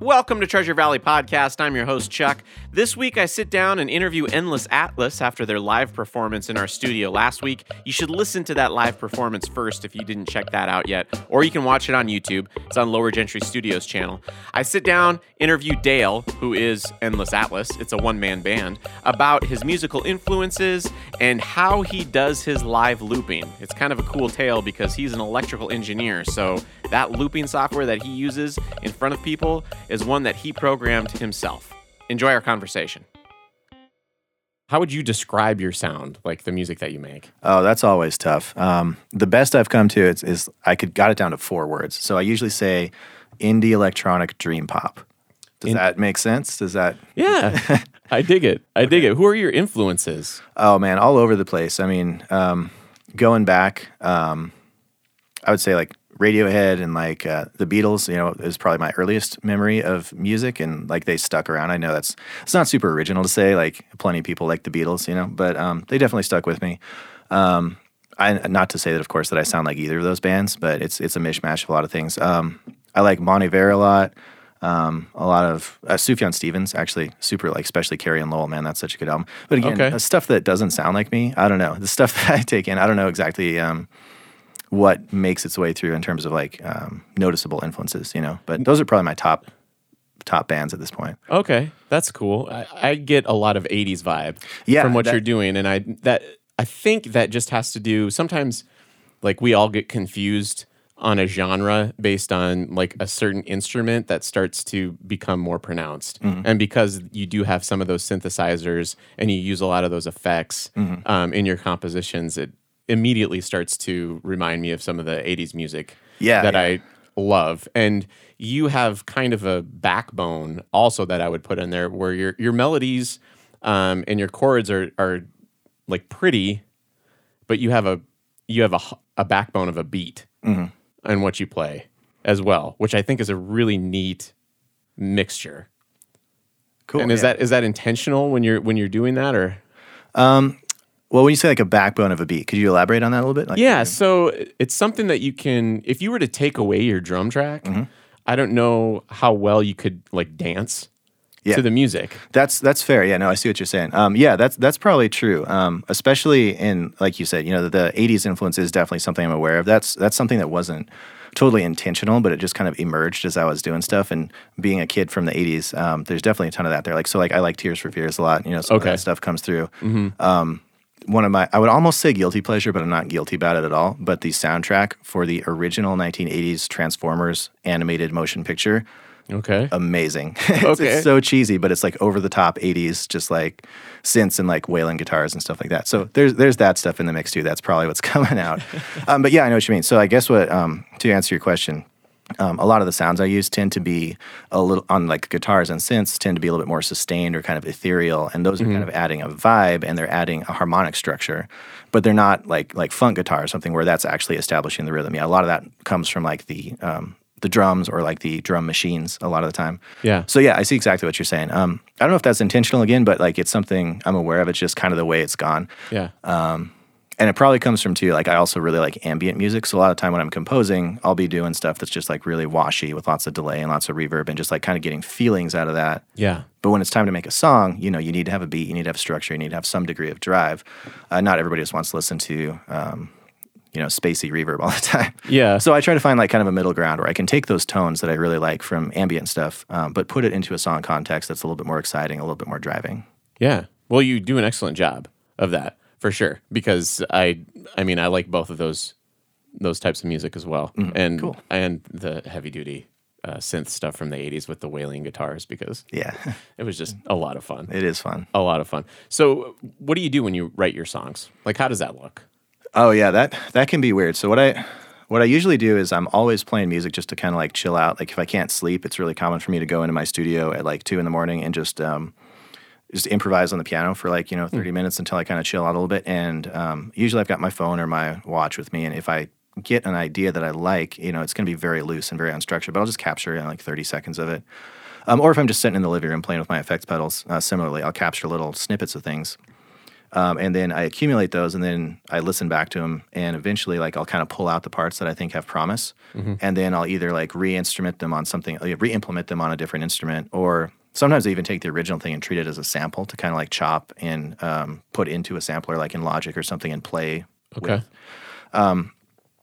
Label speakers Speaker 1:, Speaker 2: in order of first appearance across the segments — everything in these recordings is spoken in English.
Speaker 1: Welcome to Treasure Valley Podcast. I'm your host, Chuck. This week, I sit down and interview Endless Atlas after their live performance in our studio last week. You should listen to that live performance first if you didn't check that out yet, or you can watch it on YouTube. It's on Lower Gentry Studios channel. I sit down, interview Dale, who is Endless Atlas, it's a one man band, about his musical influences and how he does his live looping. It's kind of a cool tale because he's an electrical engineer, so that looping software that he uses in front of people is one that he programmed himself. Enjoy our conversation. How would you describe your sound, like the music that you make?
Speaker 2: Oh, that's always tough. Um, the best I've come to is, is I could got it down to four words. So I usually say indie electronic dream pop. Does
Speaker 1: In-
Speaker 2: that make sense? Does that?
Speaker 1: Yeah, I dig it. I dig it. Who are your influences?
Speaker 2: Oh man, all over the place. I mean, um, going back, um, I would say like Radiohead and like uh, the Beatles. You know, is probably my earliest memory of music, and like they stuck around. I know that's it's not super original to say. Like plenty of people like the Beatles, you know, but um, they definitely stuck with me. Um, I not to say that, of course, that I sound like either of those bands, but it's it's a mishmash of a lot of things. Um, I like Bon Iver a lot. Um, a lot of uh, Sufjan Stevens, actually, super like, especially Carrie and Lowell, man, that's such a good album. But again,
Speaker 1: Okay.
Speaker 2: uh, stuff that doesn't sound like me, I don't know. The stuff that I take in, I don't know exactly um, what makes its way through in terms of like um, noticeable influences, you know. But those are probably my top top bands at this point.
Speaker 1: Okay, that's cool. I, I get a lot of '80s vibe
Speaker 2: Yeah,
Speaker 1: from what
Speaker 2: that-
Speaker 1: you're doing, and I that I think that just has to do sometimes. Like we all get confused on a genre based on like a certain instrument that starts to become more pronounced,
Speaker 2: Mm-hmm.
Speaker 1: and because you do have some of those synthesizers and you use a lot of those effects
Speaker 2: Mm-hmm.
Speaker 1: um, in your compositions, it immediately starts to remind me of some of the '80s music
Speaker 2: Yeah,
Speaker 1: that
Speaker 2: yeah.
Speaker 1: I love. And you have kind of a backbone also that I would put in there where your your melodies um, and your chords are are like pretty, but you have a you have a, a backbone of a beat
Speaker 2: Mm-hmm.
Speaker 1: in what you play as well, which I think is a really neat mixture.
Speaker 2: Cool.
Speaker 1: and is
Speaker 2: yeah.
Speaker 1: that is that intentional when you're when you're doing that or
Speaker 2: well when you say like a backbone of a beat? Could you elaborate on that a little bit? Like,
Speaker 1: Yeah, so it's something that you can if you were to take away your drum track,
Speaker 2: Mm-hmm.
Speaker 1: I don't know how well you could like dance
Speaker 2: Yeah.
Speaker 1: to the music.
Speaker 2: That's that's fair. Yeah, no, I see what you're saying. Um, yeah, that's that's probably true. Um, especially in like you said, you know, the, the '80s influence is definitely something I'm aware of. That's that's something that wasn't totally intentional, but it just kind of emerged as I was doing stuff. And being a kid from the '80s, um, there's definitely a ton of that there. Like so, like I like Tears for Fears a lot. You know, some of
Speaker 1: Okay.
Speaker 2: that stuff comes through. Um, one of my, I would almost say guilty pleasure, but I'm not guilty about it at all. But the soundtrack for the original 1980s Transformers animated motion picture
Speaker 1: Okay.
Speaker 2: amazing. it's,
Speaker 1: Okay.
Speaker 2: it's so cheesy, but it's like over the top 80s, just like synths and like wailing guitars and stuff like that. So there's there's that stuff in the mix too. That's probably what's coming out. um, but yeah, I know what you mean. So I guess what um, to answer your question. Um, a lot of the sounds I use tend to be a little on like guitars and synths tend to be a little bit more sustained or kind of ethereal, and those are kind of adding a vibe and they're adding a harmonic structure, but they're not like like funk guitar or something where that's actually establishing the rhythm. Yeah, a lot of that comes from like the um, the drums or like the drum machines a lot of the time.
Speaker 1: Yeah.
Speaker 2: So yeah, I see exactly what you're saying. Um, I don't know if that's intentional again, but like it's something I'm aware of. It's just kind of the way it's gone.
Speaker 1: yeah.
Speaker 2: And it probably comes from too, like I also really like ambient music. So a lot of time when I'm composing, I'll be doing stuff that's just like really washy with lots of delay and lots of reverb and just like kind of getting feelings out of that.
Speaker 1: yeah.
Speaker 2: But when it's time to make a song, you know, you need to have a beat, you need to have structure, you need to have some degree of drive. Uh, not everybody just wants to listen to, um, you know, spacey reverb all the time.
Speaker 1: Yeah.
Speaker 2: So I try to find like kind of a middle ground where I can take those tones that I really like from ambient stuff, um, but put it into a song context that's a little bit more exciting, a little bit more driving.
Speaker 1: Yeah. Well, you do an excellent job of that for sure because I I mean, I like both of those those types of music as well. and
Speaker 2: cool.
Speaker 1: and the heavy duty uh, synth stuff from the 80s with the wailing guitars because
Speaker 2: Yeah,
Speaker 1: it was just a lot of fun.
Speaker 2: it is fun.
Speaker 1: A lot of fun. So, what do you do when you write your songs? Like how does that look?
Speaker 2: Oh yeah, that that can be weird. So what I what I usually do is I'm always playing music just to kind of like chill out. Like if I can't sleep, it's really common for me to go into my studio at like two in the morning and just um, just improvise on the piano for like you know 30 minutes until I kind of chill out a little bit. And um, usually I've got my phone or my watch with me, and if I get an idea that I like, you know, it's going to be very loose and very unstructured, but I'll just capture in like 30 seconds of it. Um, or if I'm just sitting in the living room playing with my effects pedals, uh, similarly, I'll capture little snippets of things. Um, and then I accumulate those, and then I listen back to them, and eventually, like I'll kind of pull out the parts that I think have promise, and then I'll either like re-instrument them on something, like, re-implement them on a different instrument, or sometimes I even take the original thing and treat it as a sample to kind of like chop and um, put into a sampler, like in Logic or something, and play.
Speaker 1: Okay.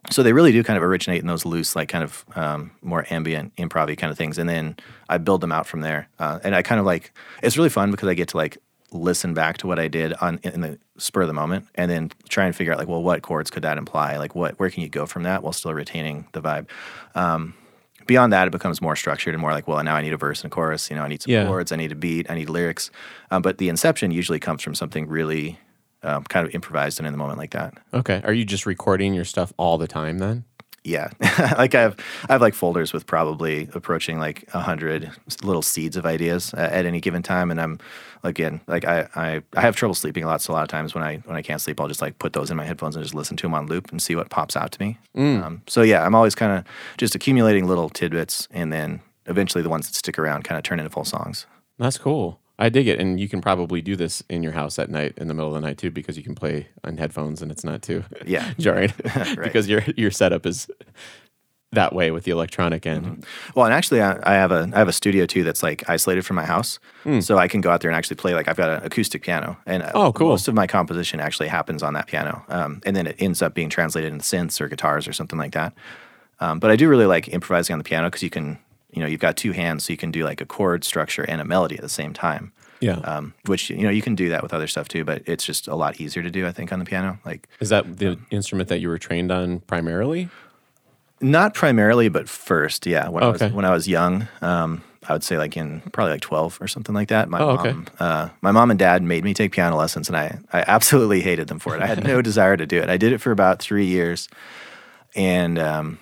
Speaker 2: So they really do kind of originate in those loose, like kind of um, more ambient, improv kind of things, and then I build them out from there. Uh, and I kind of like it's really fun because I get to like listen back to what I did on in the spur of the moment, and then try and figure out like, well, what chords could that imply? Like, what where can you go from that while still retaining the vibe? Um, beyond that, it becomes more structured and more like, well, now I need a verse and a chorus. You know, I need some
Speaker 1: Yeah.
Speaker 2: chords, I need a beat, I need lyrics. Um, but the inception usually comes from something really um, kind of improvised and in the moment like that.
Speaker 1: Okay. Are you just recording your stuff all the time then?
Speaker 2: Yeah, like I have, I have like folders with probably approaching like a hundred little seeds of ideas uh, at any given time, and I'm again like I, I I have trouble sleeping a lot, so a lot of times when I when I can't sleep, I'll just like put those in my headphones and just listen to them on loop and see what pops out to me. Um, so yeah, I'm always kind of just accumulating little tidbits, and then eventually the ones that stick around kind of turn into full songs.
Speaker 1: That's cool. I dig it. And you can probably do this in your house at night in the middle of the night too, because you can play on headphones and it's not too
Speaker 2: Yeah.
Speaker 1: jarring because your your setup is that way with the electronic end.
Speaker 2: Well, and actually, I, I have a I have a studio too that's like isolated from my house,
Speaker 1: Hmm.
Speaker 2: so I can go out there and actually play. Like I've got an acoustic piano, and uh,
Speaker 1: Oh, cool.
Speaker 2: Most of my composition actually happens on that piano, um, and then it ends up being translated into synths or guitars or something like that. Um, but I do really like improvising on the piano because you can, you know, you've got two hands, so you can do like a chord structure and a melody at the same time.
Speaker 1: Yeah.
Speaker 2: Um, which you know you can do that with other stuff too, but it's just a lot easier to do. I think on the piano, like
Speaker 1: is that the instrument that you were trained on primarily?
Speaker 2: Not primarily, but first, yeah. When I was when I was young, um, I would say like in probably like twelve or something like that. My
Speaker 1: Oh, okay.
Speaker 2: mom, uh, my mom and dad made me take piano lessons, and I I absolutely hated them for it. I had no desire to do it. I did it for about three years, and um,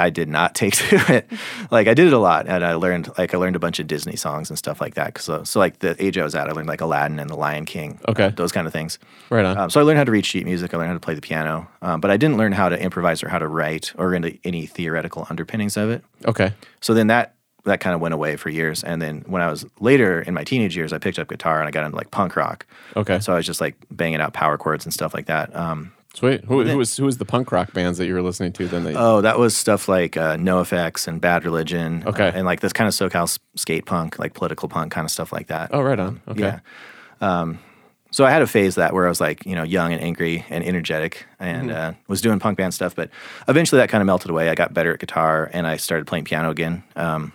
Speaker 2: I did not take to it. Like I did it a lot, and I learned like I learned a bunch of Disney songs and stuff like that. So so like the age I was at, I learned like Aladdin and The Lion King,
Speaker 1: Okay.
Speaker 2: uh, those kind of things.
Speaker 1: Right on.
Speaker 2: Um, so I learned how to read sheet music. I learned how to play the piano, um, but I didn't learn how to improvise or how to write or into any theoretical underpinnings of it.
Speaker 1: okay.
Speaker 2: So then that that kind of went away for years. And then when I was later in my teenage years, I picked up guitar and I got into like punk rock.
Speaker 1: Okay.
Speaker 2: So I was just like banging out power chords and stuff like that. Um,
Speaker 1: Sweet. Who, who was who was the punk rock bands that you were listening to then? That
Speaker 2: oh, that was stuff like uh, NOFX and Bad Religion.
Speaker 1: Okay.
Speaker 2: uh, and like this kind of SoCal skate punk, like political punk kind of stuff like that.
Speaker 1: oh, right on. Okay.
Speaker 2: Yeah. Um, so I had a phase that where I was like, you know, young and angry and energetic and uh, was doing punk band stuff. But eventually that kind of melted away. I got better at guitar and I started playing piano again. Um,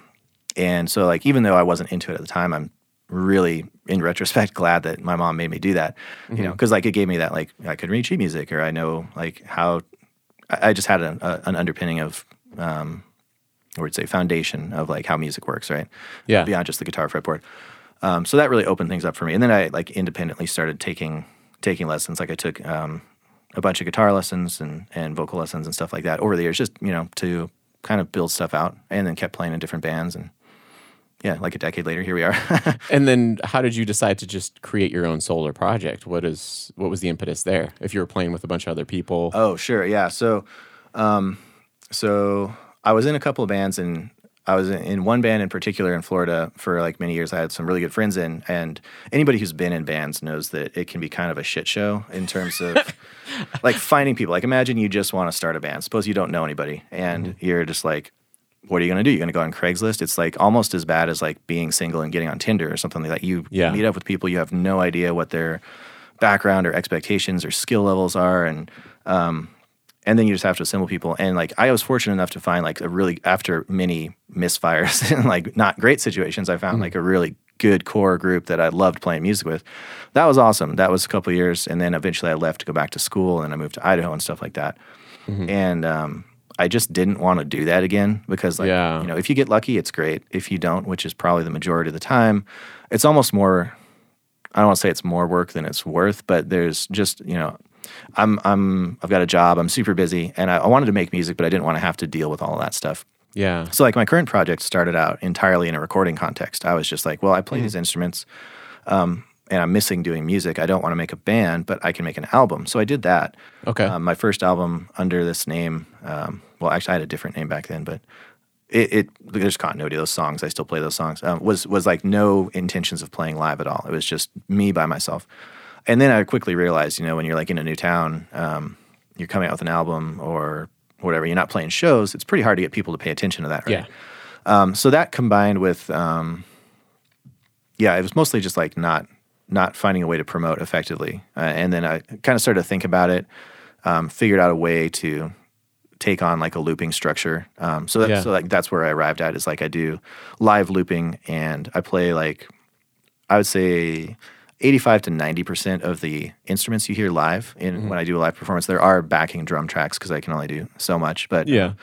Speaker 2: and so, like, even though I wasn't into it at the time, I'm really, in retrospect, glad that my mom made me do that. You know, because like it gave me that, like, I could read sheet music or I know, like, how I, I just had a, a, an underpinning of, um, or would say foundation of like how music works, right?
Speaker 1: Yeah.
Speaker 2: Beyond just the guitar fretboard. Um, so that really opened things up for me. And then I like independently started taking taking lessons. Like I took um, a bunch of guitar lessons and and vocal lessons and stuff like that over the years, just you know to kind of build stuff out. And then kept playing in different bands. And yeah, like a decade later, here we are.
Speaker 1: And then how did you decide to just create your own solar project? What is what was the impetus there? If you were playing with a bunch of other people.
Speaker 2: Oh, sure. Yeah. So, um, so I was in a couple of bands and I was in- in one band in particular in Florida for like many years. I had some really good friends in, and anybody who's been in bands knows that it can be kind of a shit show in terms of like finding people. Like, imagine you just want to start a band. Suppose you don't know anybody, and you're just like, what are you going to do? You're going to go on Craigslist. It's like almost as bad as like being single and getting on Tinder or something like that. You
Speaker 1: Yeah.
Speaker 2: meet up with people, you have no idea what their background or expectations or skill levels are, and um, and then you just have to assemble people. And like I was fortunate enough to find like a really after many misfires and like not great situations, I found like a really good core group that I loved playing music with. That was awesome. That was a couple of years, and then eventually I left to go back to school, and I moved to Idaho and stuff like that. And um, I just didn't want to do that again because like
Speaker 1: Yeah.
Speaker 2: you know if you get lucky, it's great. If you don't, which is probably the majority of the time, it's almost more I don't want to say it's more work than it's worth, but there's just you know, I'm I'm I've got a job, I'm super busy, and I, I wanted to make music, but I didn't want to have to deal with all of that stuff.
Speaker 1: Yeah.
Speaker 2: So like my current project started out entirely in a recording context. I was just like, well, I play these instruments, um, and I'm missing doing music. I don't want to make a band, but I can make an album. So I did that.
Speaker 1: Okay.
Speaker 2: Um, my first album under this name. Um, well, actually, I had a different name back then, but it, it there's continuity. Of those songs, I still play those songs. Um, was was like no intentions of playing live at all. It was just me by myself. and then I quickly realized, you know, when you're like in a new town, um, you're coming out with an album or whatever, you're not playing shows. It's pretty hard to get people to pay attention to that, right?
Speaker 1: Yeah.
Speaker 2: Um, so that combined with, um, yeah, it was mostly just like not not finding a way to promote effectively, uh, and then I kind of started to think about it, um, figured out a way to take on like a looping structure. Um, so that,
Speaker 1: Yeah.
Speaker 2: so like that's where I arrived at is like I do live looping and I play like I would say. 85 to 90% of the instruments you hear live in
Speaker 1: Mm-hmm.
Speaker 2: when I do a live performance there are backing drum tracks because I can only do so much but
Speaker 1: Yeah.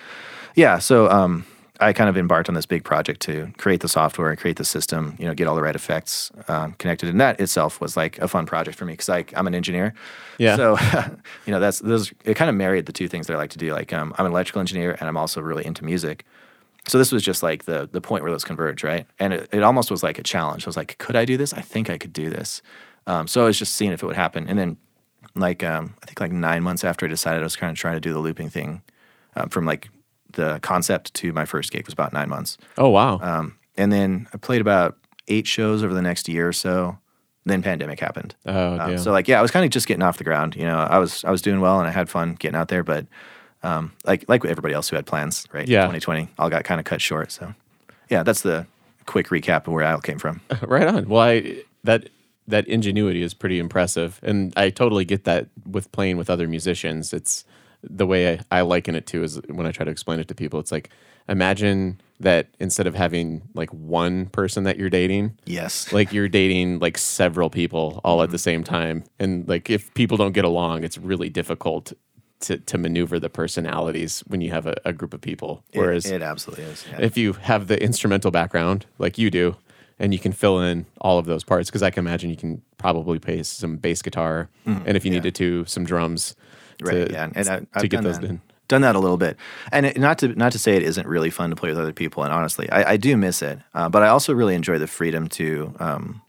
Speaker 2: yeah, so um, I kind of embarked on this big project to create the software and create the system, you know, get all the right effects um, connected, and that itself was like a fun project for me because like I'm an engineer,
Speaker 1: Yeah.
Speaker 2: So you know, that's those it kind of married the two things that I like to do. Like um, I'm an electrical engineer and I'm also really into music. So this was just like the the point where those converge, right? And it, it almost was like a challenge. I was like, could I do this? I think I could do this. Um, so I was just seeing if it would happen, and then like um, I think like nine months after I decided I was kind of trying to do the looping thing, um, from like the concept to my first gig was about nine months.
Speaker 1: Oh wow.
Speaker 2: Um, and then I played about eight shows over the next year or so. Then pandemic happened.
Speaker 1: oh
Speaker 2: Um, so like yeah, I was kind of just getting off the ground. You know, I was I was doing well and I had fun getting out there, but um, like like everybody else who had plans, right?
Speaker 1: Yeah.
Speaker 2: 2020 all got kind of cut short. So yeah, that's the quick recap of where I came from.
Speaker 1: right on. Well, I that that ingenuity is pretty impressive, and I totally get that with playing with other musicians. It's the way I, I liken it to is when I try to explain it to people. It's like imagine that instead of having like one person that you're dating,
Speaker 2: Yes.
Speaker 1: like you're dating like several people all at the same time, and like if people don't get along, it's really difficult. To, to maneuver the personalities when you have a, a group of people.
Speaker 2: It-
Speaker 1: Whereas
Speaker 2: it, absolutely is. Yeah.
Speaker 1: if you have the instrumental background like you do and you can fill in all of those parts because i can imagine you can probably play some bass guitar and if you needed to some drums
Speaker 2: Mm-hmm. Right.
Speaker 1: to,
Speaker 2: yeah. And I, I've
Speaker 1: to get
Speaker 2: done
Speaker 1: those
Speaker 2: that.
Speaker 1: in
Speaker 2: Done that a little bit, and it, not to not to say it isn't really fun to play with other people. And honestly, I, I do miss it. Uh, but I also really enjoy the freedom to um,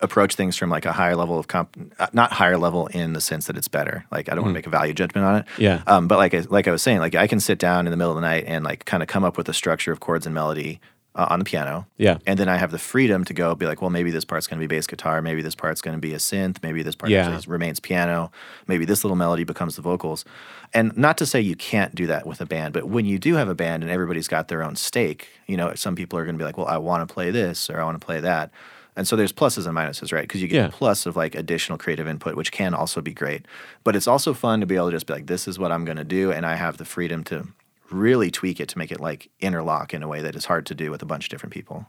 Speaker 2: approach things from like a higher level of comp, uh, not higher level in the sense that it's better. Like I don't want to make a value judgment on it.
Speaker 1: Mm-hmm. Yeah.
Speaker 2: Um, but like I, like I was saying, like I can sit down in the middle of the night and like kind of come up with a structure of chords and melody uh, on the piano.
Speaker 1: Yeah.
Speaker 2: And then I have the freedom to go be like, well, maybe this part's going to be bass guitar, maybe this part's going to be a synth, maybe this part
Speaker 1: Yeah.
Speaker 2: remains piano, maybe this little melody becomes the vocals. And not to say you can't do that with a band, but when you do have a band and everybody's got their own stake, you know, some people are going to be like, well, I want to play this or I want to play that. And so there's pluses and minuses, right? Because you get
Speaker 1: Yeah.
Speaker 2: a plus of like additional creative input, which can also be great. But it's also fun to be able to just be like, this is what I'm going to do. And I have the freedom to really tweak it to make it like interlock in a way that is hard to do with a bunch of different people.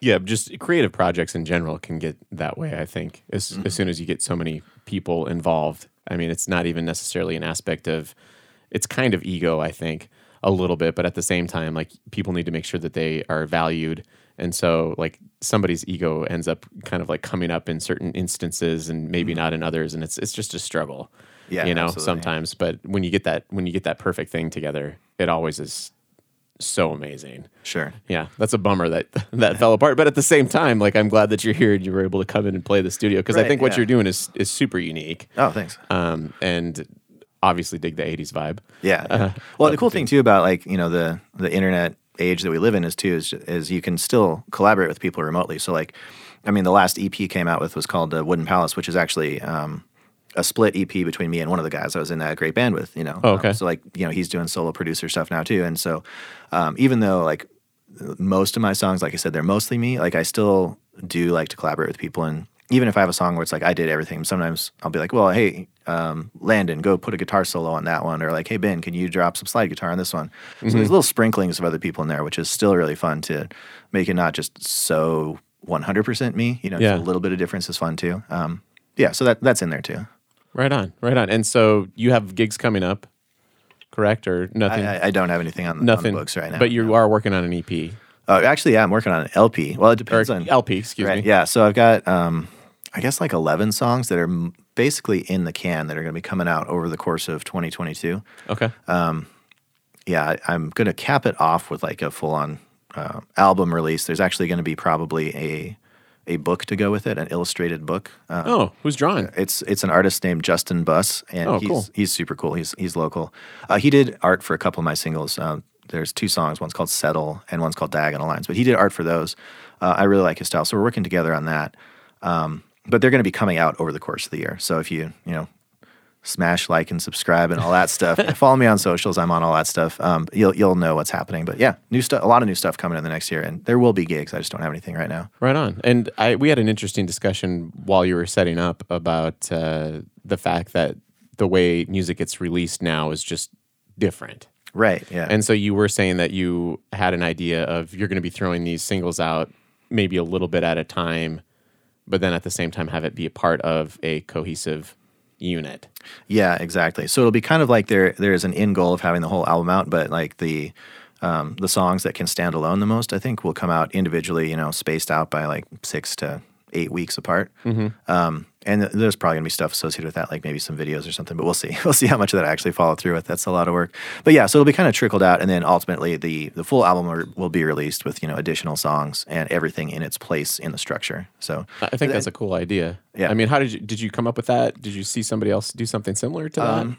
Speaker 1: yeah just creative projects in general can get that way i think as,
Speaker 2: Mm-hmm.
Speaker 1: as soon as you get so many people involved i mean it's not even necessarily an aspect of it's kind of ego i think a little bit but at the same time like people need to make sure that they are valued and so like somebody's ego ends up kind of like coming up in certain instances and maybe not in others and it's it's just a struggle
Speaker 2: Mm-hmm. Yeah,
Speaker 1: you know
Speaker 2: absolutely.
Speaker 1: sometimes but when you get that when you get that perfect thing together it always is so amazing
Speaker 2: Sure.
Speaker 1: yeah, that's a bummer that that fell apart. But at the same time, like I'm glad that you're here and you were able to come in and play the studio because I think what
Speaker 2: yeah.
Speaker 1: you're doing is is super unique.
Speaker 2: Oh, thanks.
Speaker 1: Um, and obviously dig the '80s vibe.
Speaker 2: Yeah.
Speaker 1: Uh,
Speaker 2: well, the cool thing too about like you know the the internet age that we live in is too is is you can still collaborate with people remotely. So like, I mean, the last EP came out with was called uh, Wooden Palace, which is actually um, a split EP between me and one of the guys I was in that great band with. You know.
Speaker 1: Oh,
Speaker 2: Um,
Speaker 1: okay.
Speaker 2: so like you know he's doing solo producer stuff now too, and so um, even though like most of my songs, like I said, they're mostly me. Like I still do like to collaborate with people, and even if I have a song where it's like I did everything, sometimes I'll be like, well, hey, um, Landon, go put a guitar solo on that one, or like, hey Ben, can you drop some slide guitar on this one? So there's little sprinklings of other people in there, which is still really fun to make it not just so 100% me. You know,
Speaker 1: Yeah.
Speaker 2: a little bit of difference is fun too. Um, yeah, so that that's in there too.
Speaker 1: Right on, right on. And so you have gigs coming up, correct or nothing?
Speaker 2: I, I, don't have anything on, on the
Speaker 1: nothing.
Speaker 2: books right now.
Speaker 1: But you are working on an EP
Speaker 2: uh, actually, yeah, I'm working on an LP. Well, it
Speaker 1: or
Speaker 2: depends on
Speaker 1: LP. Excuse
Speaker 2: Right.
Speaker 1: me.
Speaker 2: Yeah. So I've got, um, I guess, like 11 songs that are m- basically in the can that are going to be coming out over the course of 2022.
Speaker 1: Okay.
Speaker 2: Yeah, I, I'm going to cap it off with like a full on uh, album release. There's actually going to be probably a a book to go with it, an illustrated book. Uh,
Speaker 1: oh, who's drawing?
Speaker 2: It's it's an artist named Justin Buss, and
Speaker 1: Oh,
Speaker 2: he's
Speaker 1: cool.
Speaker 2: he's super cool. He's he's local. Uh, he did art for a couple of my singles. Um, there's two songs. One's called "Settle" and one's called "Diagonal Lines." But he did art for those. Uh, I really like his style, so we're working together on that. Um, but they're going to be coming out over the course of the year. So if you you know smash like and subscribe and all that stuff, follow me on socials. I'm on all that stuff. Um, you'll you'll know what's happening. But yeah, new stuff. A lot of new stuff coming in the next year, and there will be gigs. I just don't have anything right now.
Speaker 1: Right on. And I we had an interesting discussion while you were setting up about uh, the fact that the way music gets released now is just different.
Speaker 2: Right. Yeah.
Speaker 1: And so you were saying that you had an idea of you're going to be throwing these singles out maybe a little bit at a time, but then at the same time have it be a part of a cohesive unit.
Speaker 2: Yeah, exactly. So it'll be kind of like there there's an end goal of having the whole album out, but like the um, the songs that can stand alone the most, I think, will come out individually. You know, spaced out by like six to eight weeks apart. Um, and there's probably gonna be stuff associated with that, like maybe some videos or something. But we'll see. We'll see how much of that I actually follow through with. That's a lot of work. But yeah, so it'll be kind of trickled out, and then ultimately the the full album will- will be released with you know additional songs and everything in its place in the structure. So
Speaker 1: I think that's a cool idea.
Speaker 2: Yeah.
Speaker 1: I mean, how did you did you come up with that? Did you see somebody else do something similar to that?
Speaker 2: Um,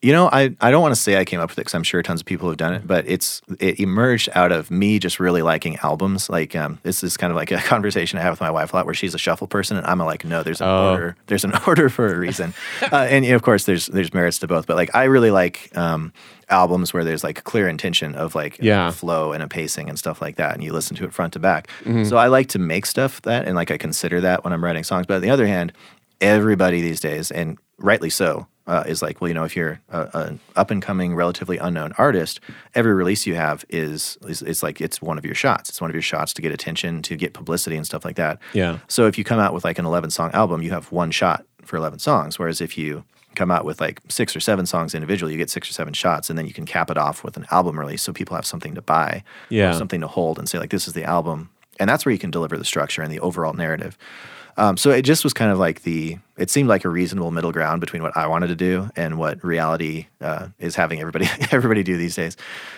Speaker 2: You know, I, I don't want to say I came up with it because I'm sure tons of people have done it, but it's it emerged out of me just really liking albums. Like um, this is kind of like a conversation I have with my wife a lot, where she's a shuffle person, and I'm like, no, there's an
Speaker 1: Oh.
Speaker 2: order, there's an order for a reason, uh, and you know, of course there's there's merits to both, but like I really like um, albums where there's like clear intention of like
Speaker 1: Yeah.
Speaker 2: a flow and a pacing and stuff like that, and you listen to it front to back. So I like to make stuff that, and like I consider that when I'm writing songs. But on the other hand, everybody these days, and rightly so, uh, is like, well, you know, if you're an up and coming, relatively unknown artist, every release you have is, is it's like it's one of your shots. It's one of your shots to get attention, to get publicity and stuff like that.
Speaker 1: Yeah.
Speaker 2: So if you come out with like an 11 song album, you have one shot for 11 songs. Whereas if you come out with like six or seven songs individually, you get six or seven shots, and then you can cap it off with an album release, so people have something to buy, or
Speaker 1: Yeah.
Speaker 2: something to hold, and say like, this is the album, and that's where you can deliver the structure and the overall narrative. Um, so it just was kind of like the. It seemed like a reasonable middle ground between what I wanted to do and what reality uh, is having everybody everybody do these days,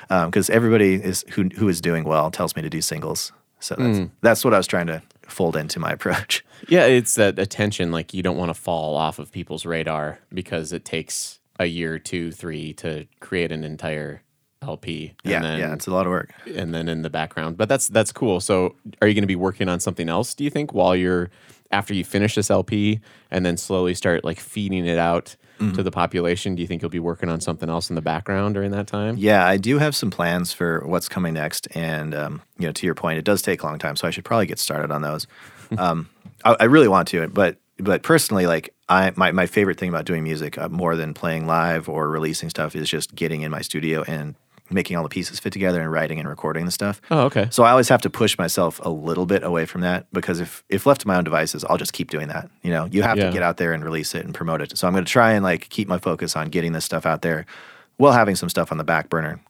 Speaker 2: because everybody is who who is doing well tells me to do singles. So that's that's what I was trying to fold into my approach.
Speaker 1: Yeah, it's that attention. Like you don't want to fall off of people's radar because it takes a year, two, three to create an entire LP. and
Speaker 2: Yeah,
Speaker 1: then,
Speaker 2: yeah, it's a lot of work.
Speaker 1: and then in the background. But that's that's cool. So, are you going to be working on something else? Do you think while you're after you finish this LP and then slowly start like feeding it out
Speaker 2: Mm-hmm.
Speaker 1: to the population? Do you think you'll be working on something else in the background during that time?
Speaker 2: Yeah, I do have some plans for what's coming next, and um, you know, to your point, it does take a long time, so I should probably get started on those. um, I, I really want to, but but personally, like I my my favorite thing about doing music uh, more than playing live or releasing stuff is just getting in my studio and making all the pieces fit together and writing and recording the stuff.
Speaker 1: Oh, okay.
Speaker 2: So I always have to push myself a little bit away from that because if if left to my own devices, I'll just keep doing that. You know, you have
Speaker 1: Yeah.
Speaker 2: to get out there and release it and promote it. So I'm going to try and like keep my focus on getting this stuff out there, while having some stuff on the back burner,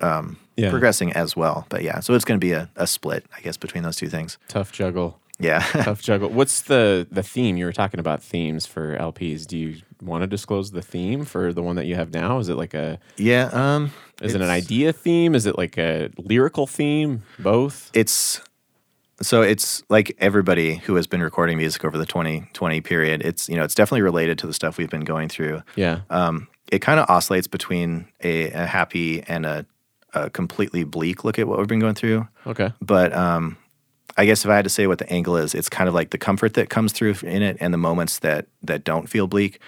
Speaker 2: um,
Speaker 1: Yeah.
Speaker 2: progressing as well. But yeah, so it's going to be a, a split, I guess, between those two things.
Speaker 1: Tough juggle.
Speaker 2: Yeah.
Speaker 1: Tough juggle. What's the the theme? You were talking about themes for LPs. Do you want to disclose the theme for the one that you have now? Is it like a
Speaker 2: yeah. Um,
Speaker 1: is it an idea theme? Is it like a lyrical theme? Both?
Speaker 2: it's so it's like everybody who has been recording music over the 2020 period it's you know it's definitely related to the stuff we've been going through
Speaker 1: Yeah.
Speaker 2: um, it kind of oscillates between a, a happy and a, a completely bleak look at what we've been going through
Speaker 1: Okay.
Speaker 2: but um, I guess if I had to say what the angle is, it's kind of like the comfort that comes through in it, and the moments that that don't feel bleak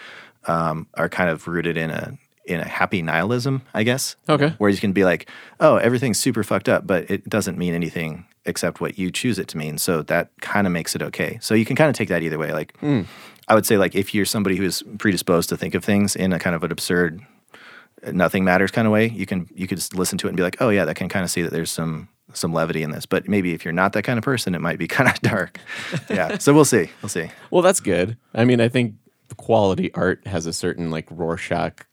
Speaker 2: um, are kind of rooted in a in a happy nihilism, I guess.
Speaker 1: Okay.
Speaker 2: Where you can be like, oh, everything's super fucked up, but it doesn't mean anything except what you choose it to mean. So that kind of makes it okay. So you can kind of take that either way. Like, hmm. I would say, like if you're somebody who is predisposed to think of things in a kind of an absurd nothing matters kind of way, you can you could just listen to it and be like, oh yeah, that can kind of see that there's some some levity in this. But maybe if you're not that kind of person, it might be kind of dark. yeah. So we'll see. We'll see.
Speaker 1: Well, that's good. I mean, I think quality art has a certain like Rorschach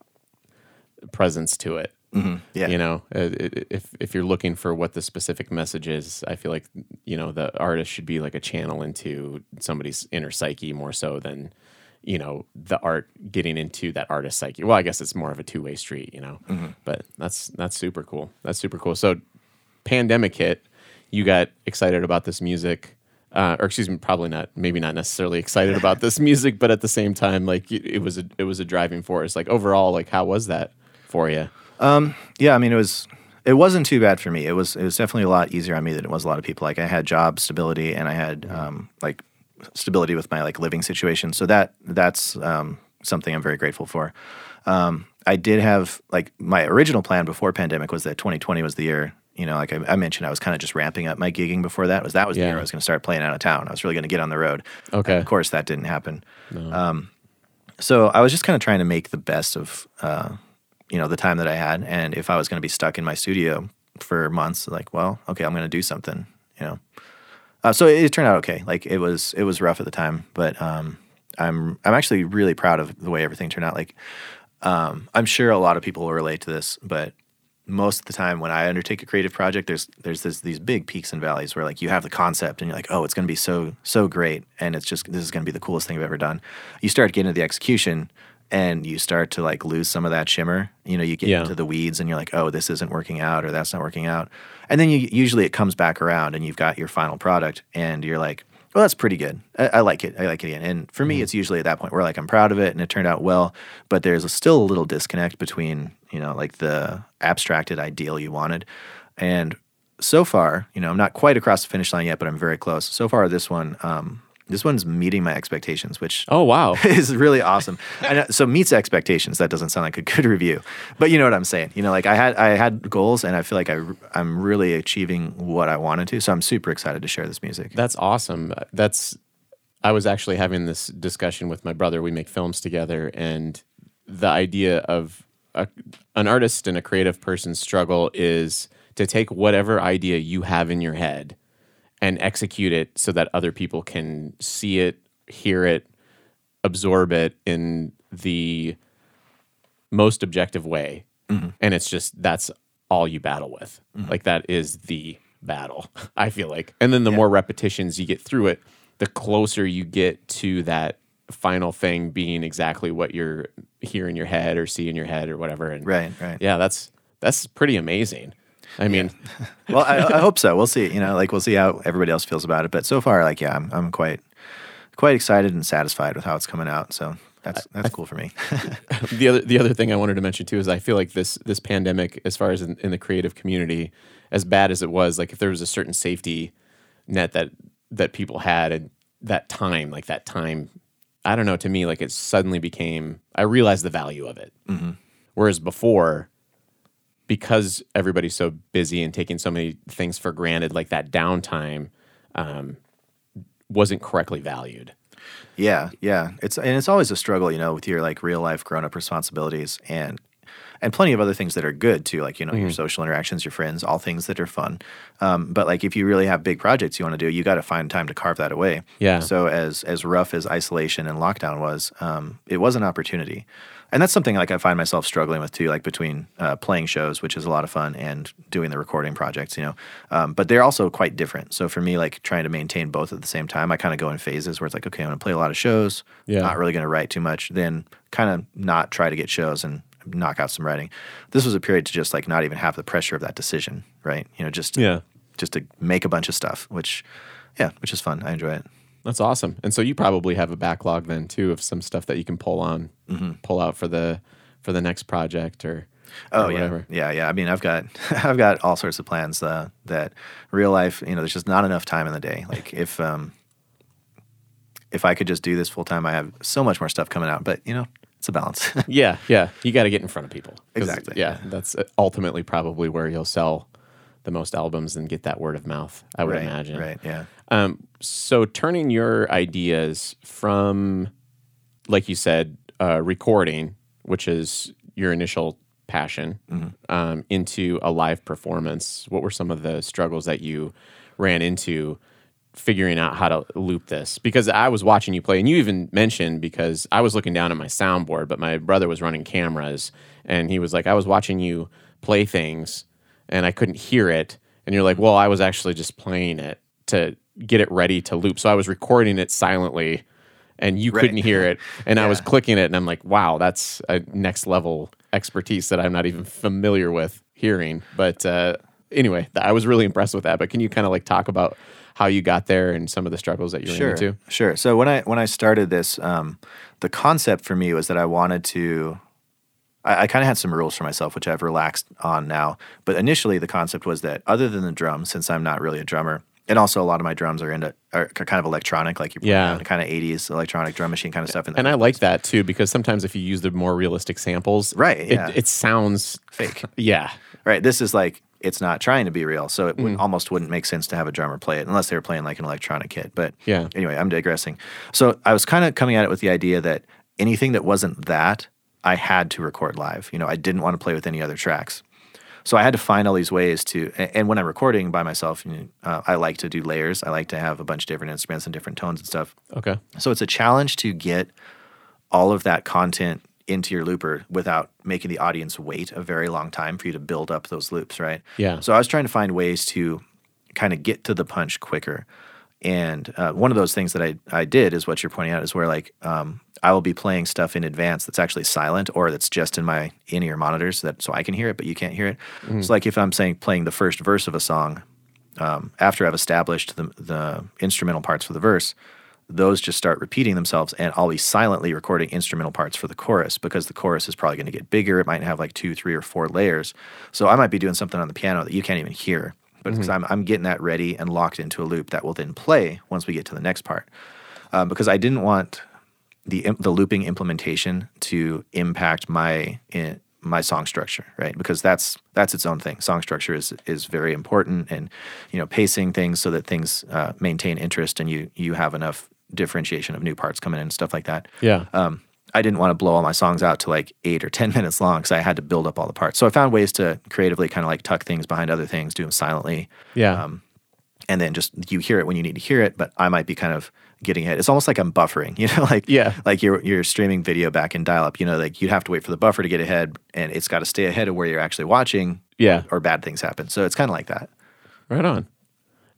Speaker 1: presence to it.
Speaker 2: Yeah.
Speaker 1: You know, uh, if if you're looking for what the specific message is, I feel like you know the artist should be like a channel into somebody's inner psyche more so than you know the art getting into that artist's psyche. Well, I guess it's more of a two way street, you know. But that's that's super cool. That's super cool. So, pandemic hit, you got excited about this music. Uh, or excuse me, probably not. Maybe not necessarily excited about this music, but at the same time, like it, it was a it was a driving force. Like overall, like how was that for you?
Speaker 2: Yeah, I mean it was it wasn't too bad for me. It was it was definitely a lot easier on me than it was a lot of people. Like I had job stability and I had um, like stability with my like living situation. So that that's um, something I'm very grateful for. Um, I did have like my original plan before pandemic was that 2020 was the year. You know, like I, I mentioned, I was kind of just ramping up my gigging before that. Was that was the year I was going to start playing out of town. I was really going to get on the road.
Speaker 1: Okay.
Speaker 2: And of course, that didn't happen. Um, so I was just kind of trying to make the best of uh, you know the time that I had, and if I was going to be stuck in my studio for months, like, well, okay, I'm going to do something. You know. Uh, so it, it turned out okay. Like it was it was rough at the time, but um, I'm I'm actually really proud of the way everything turned out. Like um, I'm sure a lot of people will relate to this, but most of the time when I undertake a creative project, there's there's this, these big peaks and valleys where like you have the concept and you're like, oh, it's going to be so so great, and it's just this is going to be the coolest thing I've ever done. You start getting to the execution, and you start to like lose some of that shimmer. You know, you get
Speaker 1: Yeah.
Speaker 2: into the weeds, and you're like, oh, this isn't working out, or that's not working out, and then you usually it comes back around, and you've got your final product, and you're like. Well, that's pretty good. I, I like it. I like it again. And for me, it's usually at that point where like I'm proud of it and it turned out well, but there's a, still a little disconnect between you know like the abstracted ideal you wanted, and so far, you know, I'm not quite across the finish line yet, but I'm very close. So far, this one, um, this one's meeting my expectations, which
Speaker 1: Oh wow.
Speaker 2: is really awesome. And uh, so meets expectations. That doesn't sound like a good review, but you know what I'm saying. You know, like I had I had goals, and I feel like I I'm really achieving what I wanted to. So I'm super excited to share this music.
Speaker 1: That's awesome. That's I was actually having this discussion with my brother. We make films together, and the idea of a, an artist and a creative person's struggle is to take whatever idea you have in your head and execute it so that other people can see it, hear it, absorb it in the most objective way. Mm-hmm. And it's just that's all you battle with. Mm-hmm. Like that is the battle, I feel like. And then the more repetitions you get through it, the closer you get to that final thing being exactly what you're hear in your head or see in your head or whatever. And
Speaker 2: Right, right.
Speaker 1: yeah, that's that's pretty amazing. I mean,
Speaker 2: well, I, I hope so. We'll see. You know, like we'll see how everybody else feels about it. But so far, like, yeah, I'm, I'm quite, quite excited and satisfied with how it's coming out. So that's that's cool for me.
Speaker 1: the other the other thing I wanted to mention too is I feel like this this pandemic, as far as in, in the creative community, as bad as it was, like if there was a certain safety net that that people had and that time, like that time, I don't know. To me, like it suddenly became. I realized the value of it. Mm-hmm. Whereas before, because everybody's so busy and taking so many things for granted, like that downtime um, wasn't correctly valued.
Speaker 2: Yeah, yeah. It's and it's always a struggle, you know, with your like real life grown up responsibilities and and plenty of other things that are good too, like you know your social interactions, your friends, all things that are fun. Um, but like if you really have big projects you want to do, you got to find time to carve that away.
Speaker 1: Yeah.
Speaker 2: So as as rough as isolation and lockdown was, um, it was an opportunity, and that's something like I find myself struggling with too, like between uh, playing shows, which is a lot of fun, and doing the recording projects. You know, um, but they're also quite different. So for me, like trying to maintain both at the same time, I kind of go in phases where it's like, okay, I'm going to play a lot of shows,
Speaker 1: Yeah.
Speaker 2: not really going to write too much, then kind of not try to get shows and knock out some writing. This was a period to just like not even have the pressure of that decision, right? You know, just
Speaker 1: Yeah.
Speaker 2: just to make a bunch of stuff, which yeah, which is fun. I enjoy it.
Speaker 1: That's awesome. And so you probably have a backlog then too of some stuff that you can pull on, pull out for the for the next project or,
Speaker 2: Oh yeah, yeah, yeah. I mean, I've got I've got all sorts of plans uh, that real life. You know, there's just not enough time in the day. Like if um, if I could just do this full time, I have so much more stuff coming out. But you know, it's a balance.
Speaker 1: Yeah, yeah. You got to get in front of people.
Speaker 2: Exactly,
Speaker 1: Yeah, that's uh, ultimately probably where you'll sell the most albums and get that word of mouth. I would
Speaker 2: right,
Speaker 1: imagine.
Speaker 2: Right. Yeah.
Speaker 1: Um, so turning your ideas from, like you said, uh, recording, which is your initial passion, um, into a live performance. What were some of the struggles that you ran into figuring out how to loop this? Because I was watching you play, and you even mentioned because I was looking down at my soundboard, but my brother was running cameras, and he was like, "I was watching you play things." and I couldn't hear it. And you're like, well, I was actually just playing it to get it ready to loop. So I was recording it silently and you
Speaker 2: Right.
Speaker 1: couldn't hear it. And I was clicking it and I'm like, wow, that's a next level expertise that I'm not even familiar with hearing. But uh, anyway, I was really impressed with that. But can you kind of like talk about how you got there and some of the struggles that you ran
Speaker 2: Sure,
Speaker 1: into?
Speaker 2: sure. So when I when I started this, um, the concept for me was that I wanted to. I, I kind of had some rules for myself, which I've relaxed on now. But initially, the concept was that other than the drum, since I'm not really a drummer, and also a lot of my drums are into are kind of electronic, like you're
Speaker 1: Yeah.
Speaker 2: kind of '80s electronic drum machine kind of stuff.
Speaker 1: And I like that too because sometimes if you use the more realistic samples,
Speaker 2: Right,
Speaker 1: it,
Speaker 2: yeah.
Speaker 1: it sounds
Speaker 2: fake.
Speaker 1: yeah.
Speaker 2: Right. This is like it's not trying to be real, so it
Speaker 1: Mm.
Speaker 2: would, almost wouldn't make sense to have a drummer play it unless they were playing like an electronic kit. But
Speaker 1: Yeah.
Speaker 2: Anyway, I'm digressing. So I was kind of coming at it with the idea that anything that wasn't that, I had to record live. You know, I didn't want to play with any other tracks. So I had to find all these ways to. And when I'm recording by myself, you know, uh, I like to do layers. I like to have a bunch of different instruments and different tones and stuff.
Speaker 1: Okay.
Speaker 2: So it's a challenge to get all of that content into your looper without making the audience wait a very long time for you to build up those loops, right?
Speaker 1: Yeah.
Speaker 2: So I was trying to find ways to kind of get to the punch quicker. And uh, one of those things that I, I did is what you're pointing out is where like um, I will be playing stuff in advance that's actually silent or that's just in my in ear monitors that so I can hear it but you can't hear it. So like if I'm saying playing the first verse of a song, um, after I've established the, the instrumental parts for the verse, those just start repeating themselves, and I'll be silently recording instrumental parts for the chorus because the chorus is probably going to get bigger. It might have like two, three, or four layers. So I might be doing something on the piano that you can't even hear, but because I'm, I'm getting that ready and locked into a loop that will then play once we get to the next part. Um, because I didn't want the the looping implementation to impact my in, my song structure, right? Because that's that's its own thing. Song structure is is very important, and you know pacing things so that things uh, maintain interest and you you have enough differentiation of new parts coming in and stuff like that.
Speaker 1: Yeah.
Speaker 2: Um, I didn't want to blow all my songs out to like eight or ten minutes long because I had to build up all the parts. So I found ways to creatively kind of like tuck things behind other things, do them silently,
Speaker 1: yeah.
Speaker 2: um, and then just you hear it when you need to hear it. But I might be kind of getting ahead. It's almost like I'm buffering, you know, like
Speaker 1: Yeah.
Speaker 2: like you're you're streaming video back in dial up. You know, like you'd have to wait for the buffer to get ahead, and it's got to stay ahead of where you're actually watching,
Speaker 1: yeah.
Speaker 2: or bad things happen. So it's kind of like that.
Speaker 1: Right on.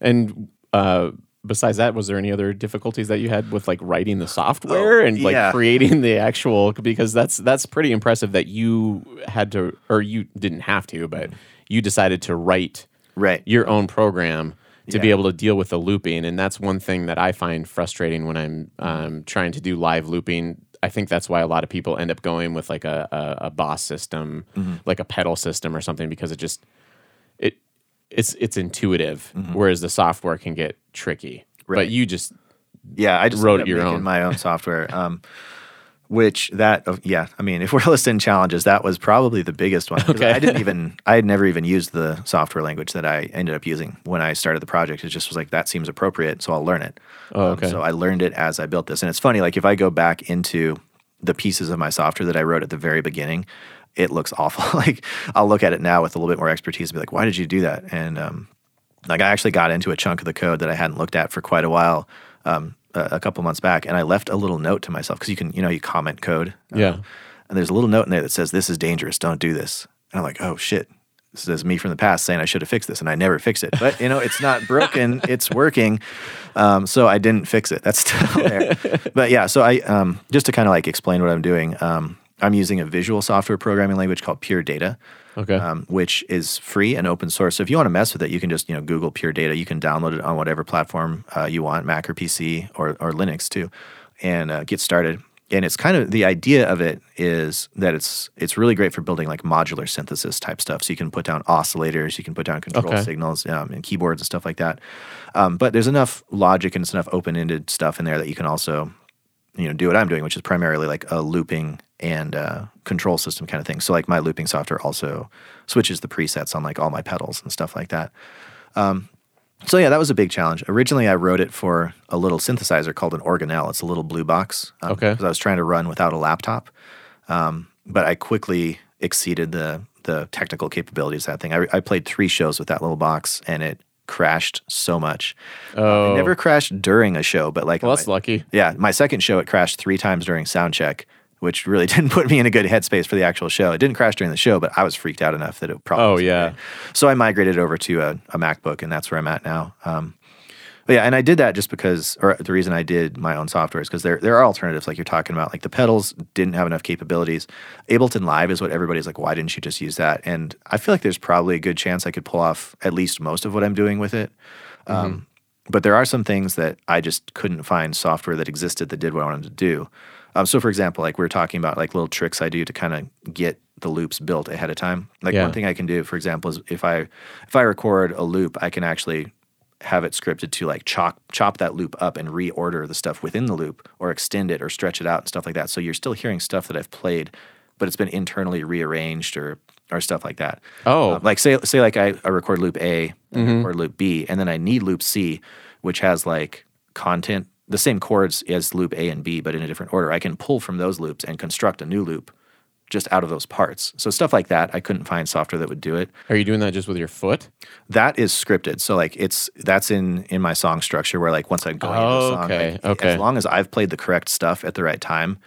Speaker 1: And uh, besides that, was there any other difficulties that you had with like writing the software and like
Speaker 2: yeah.
Speaker 1: creating the actual? Because that's that's pretty impressive that you had to, or you didn't have to, but you decided to write
Speaker 2: Right.
Speaker 1: your own program to be able to deal with the looping, and that's one thing that I find frustrating when I'm um, trying to do live looping. I think that's why a lot of people end up going with like a a, a boss system,
Speaker 2: Mm-hmm.
Speaker 1: like a pedal system or something, because it just it it's it's intuitive,
Speaker 2: Mm-hmm.
Speaker 1: whereas the software can get tricky. But you just
Speaker 2: Yeah, I just
Speaker 1: Wrote
Speaker 2: up
Speaker 1: your own.
Speaker 2: my own software. Um, which that uh, yeah, I mean, if we're listing challenges, that was probably the biggest one
Speaker 1: Okay.
Speaker 2: I didn't even I had never even used the software language that I ended up using when I started the project. It just was like that seems appropriate, so I'll learn it. Um,
Speaker 1: Oh, okay.
Speaker 2: so I learned it as I built this, and it's funny. Like if I go back into the pieces of my software that I wrote at the very beginning, it looks awful. like I'll look at it now with a little bit more expertise and be like, why did you do that? And um, like I actually got into a chunk of the code that I hadn't looked at for quite a while um, a, a couple months back, and I left a little note to myself because you can, you know, you comment code. um,
Speaker 1: Yeah.
Speaker 2: And there's a little note in there that says, "This is dangerous. Don't do this." And I'm like, "Oh shit." This is me from the past saying I should have fixed this, and I never fixed it. But you know, it's not broken; it's working. Um, so I didn't fix it. That's still there. but yeah, so I um, just to kind of like explain what I'm doing. Um, I'm using a visual software programming language called Pure Data
Speaker 1: okay,
Speaker 2: um, which is free and open source. So if you want to mess with it, you can just you know Google Pure Data. You can download it on whatever platform uh, you want, Mac or PC or or Linux too, and uh, get started. And it's kind of the idea of it is that it's it's really great for building like modular synthesis type stuff. So you can put down oscillators, you can put down control
Speaker 1: Okay.
Speaker 2: signals um, and keyboards and stuff like that. Um, but there's enough logic and it's enough open ended stuff in there that you can also you know do what I'm doing, which is primarily like a looping and uh, control system kind of thing. So like my looping software also switches the presets on like all my pedals and stuff like that. Um, so yeah, that was a big challenge. Originally, I wrote it for a little synthesizer called an organelle. It's a little blue box. um,
Speaker 1: Okay.
Speaker 2: Because I was trying to run without a laptop, um, but I quickly exceeded the the technical capabilities of that thing. I, I played three shows with that little box, and it crashed so much.
Speaker 1: oh,
Speaker 2: It never crashed during a show, but like
Speaker 1: well, that's
Speaker 2: my-
Speaker 1: lucky.
Speaker 2: yeah, my second show it crashed three times during sound check, which really didn't put me in a good headspace for the actual show. It didn't crash during the show, but I was freaked out enough that it probably.
Speaker 1: Oh, yeah.
Speaker 2: okay. So I migrated over to a, a MacBook, and that's where I'm at now. Um, but yeah, and I did that just because, or the reason I did my own software is because there there are alternatives, like you're talking about. Like the pedals didn't have enough capabilities. Ableton Live is what everybody's like. Why didn't you just use that? And I feel like there's probably a good chance I could pull off at least most of what I'm doing with it. Um, but there are some things that I just couldn't find software that existed that did what I wanted to do. Um, so, for example, like we were talking about, like little tricks I do to kind of get the loops built ahead of time. Like
Speaker 1: Yeah.
Speaker 2: one thing I can do, for example, is if I if I record a loop, I can actually have it scripted to like chop chop that loop up and reorder the stuff within the loop or extend it or stretch it out and stuff like that. So you're still hearing stuff that I've played, but it's been internally rearranged or or stuff like that.
Speaker 1: Oh.
Speaker 2: Uh, like say say like I, I record loop A record loop B, and then I need loop C, which has like content the same chords as loop A and B, but in a different order. I can pull from those loops and construct a new loop just out of those parts. So stuff like that, I couldn't find software that would do it.
Speaker 1: Are you doing that just with your foot?
Speaker 2: That is scripted. So like it's that's in in my song structure where like once I go into
Speaker 1: Oh,
Speaker 2: the song,
Speaker 1: okay,
Speaker 2: like,
Speaker 1: okay.
Speaker 2: as long as I've played the correct stuff at the right time,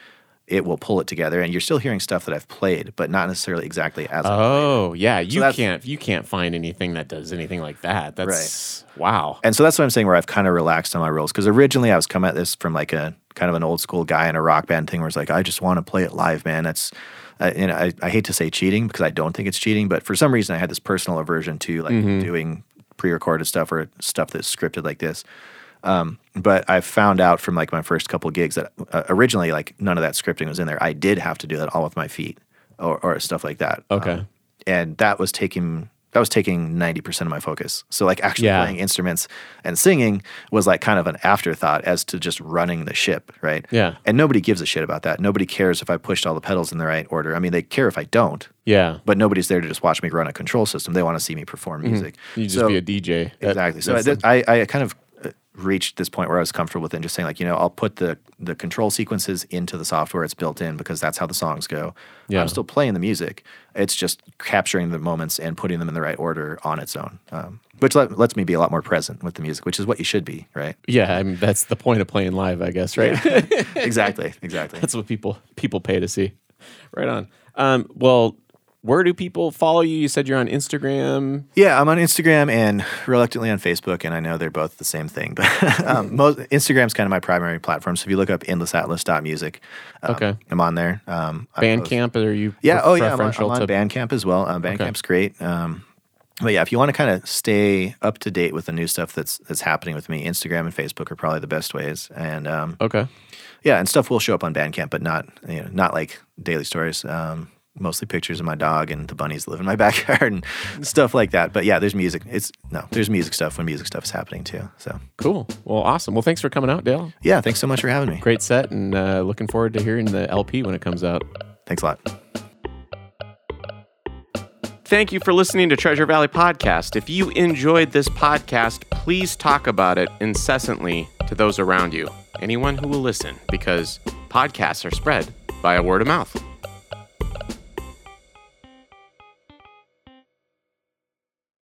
Speaker 2: it will pull it together. And you're still hearing stuff that I've played, but not necessarily exactly as.
Speaker 1: Oh, yeah. You
Speaker 2: that's-
Speaker 1: can't you can't find anything that does anything like that. That's right. wow.
Speaker 2: And so that's what I'm saying where I've kind of relaxed on my rules because originally I was coming at this from like a kind of an old school guy in a rock band thing where it's like I just want to play it live, man. That's uh, you know I, I hate to say cheating because I don't think it's cheating, but for some reason I had this personal aversion to like doing pre-recorded stuff or stuff that's scripted like this. Um, but I found out from like my first couple gigs that uh, originally like none of that scripting was in there. I did have to do that all with my feet or, or stuff like that.
Speaker 1: Okay.
Speaker 2: Um, and that was taking that was taking 90% of my focus. So like actually
Speaker 1: Yeah.
Speaker 2: playing instruments and singing was like kind of an afterthought as to just running the ship, right?
Speaker 1: Yeah.
Speaker 2: And nobody gives a shit about that. Nobody cares if I pushed all the pedals in the right order. I mean, they care if I don't,
Speaker 1: yeah.
Speaker 2: but nobody's there to just watch me run a control system. They want to see me perform music.
Speaker 1: You just
Speaker 2: So-
Speaker 1: be a DJ. That-
Speaker 2: Exactly. So I, I, I kind of reached this point where I was comfortable with it and just saying like, you know, I'll put the the control sequences into the software. It's built in because that's how the songs go.
Speaker 1: Yeah.
Speaker 2: I'm still playing the music. It's just capturing the moments and putting them in the right order on its own, um, which let, lets me be a lot more present with the music, which is what you should be, right?
Speaker 1: yeah, I mean that's the point of playing live, I guess, right?
Speaker 2: exactly. Exactly.
Speaker 1: That's what people people pay to see. Right on. Um, well, where do people follow you? You said you're on Instagram.
Speaker 2: Yeah, I'm on Instagram and reluctantly on Facebook, and I know they're both the same thing. But um, most, Instagram's kind of my primary platform. So if you look up endlessatlas.music, um,
Speaker 1: Okay.
Speaker 2: I'm on there. Um,
Speaker 1: Bandcamp? Are you
Speaker 2: Yeah. Oh, yeah. I'm on, I'm on
Speaker 1: to
Speaker 2: Bandcamp as well. Um, Bandcamp's great. Um, but yeah, if you want to kind of stay up to date with the new stuff that's that's happening with me, Instagram and Facebook are probably the best ways. And um,
Speaker 1: Okay.
Speaker 2: yeah, and stuff will show up on Bandcamp, but not you know not like daily stories. Um, mostly pictures of my dog and the bunnies that live in my backyard and stuff like that. But yeah, there's music. It's no, there's music stuff when music stuff is happening too. So
Speaker 1: Cool. Well, awesome. Well, thanks for coming out, Dale.
Speaker 2: yeah, thanks so much for having me.
Speaker 1: Great set, and uh, looking forward to hearing the LP when it comes out.
Speaker 2: Thanks a lot.
Speaker 1: Thank you for listening to Treasure Valley Podcast. If you enjoyed this podcast, please talk about it incessantly to those around you, anyone who will listen, because podcasts are spread by a word of mouth.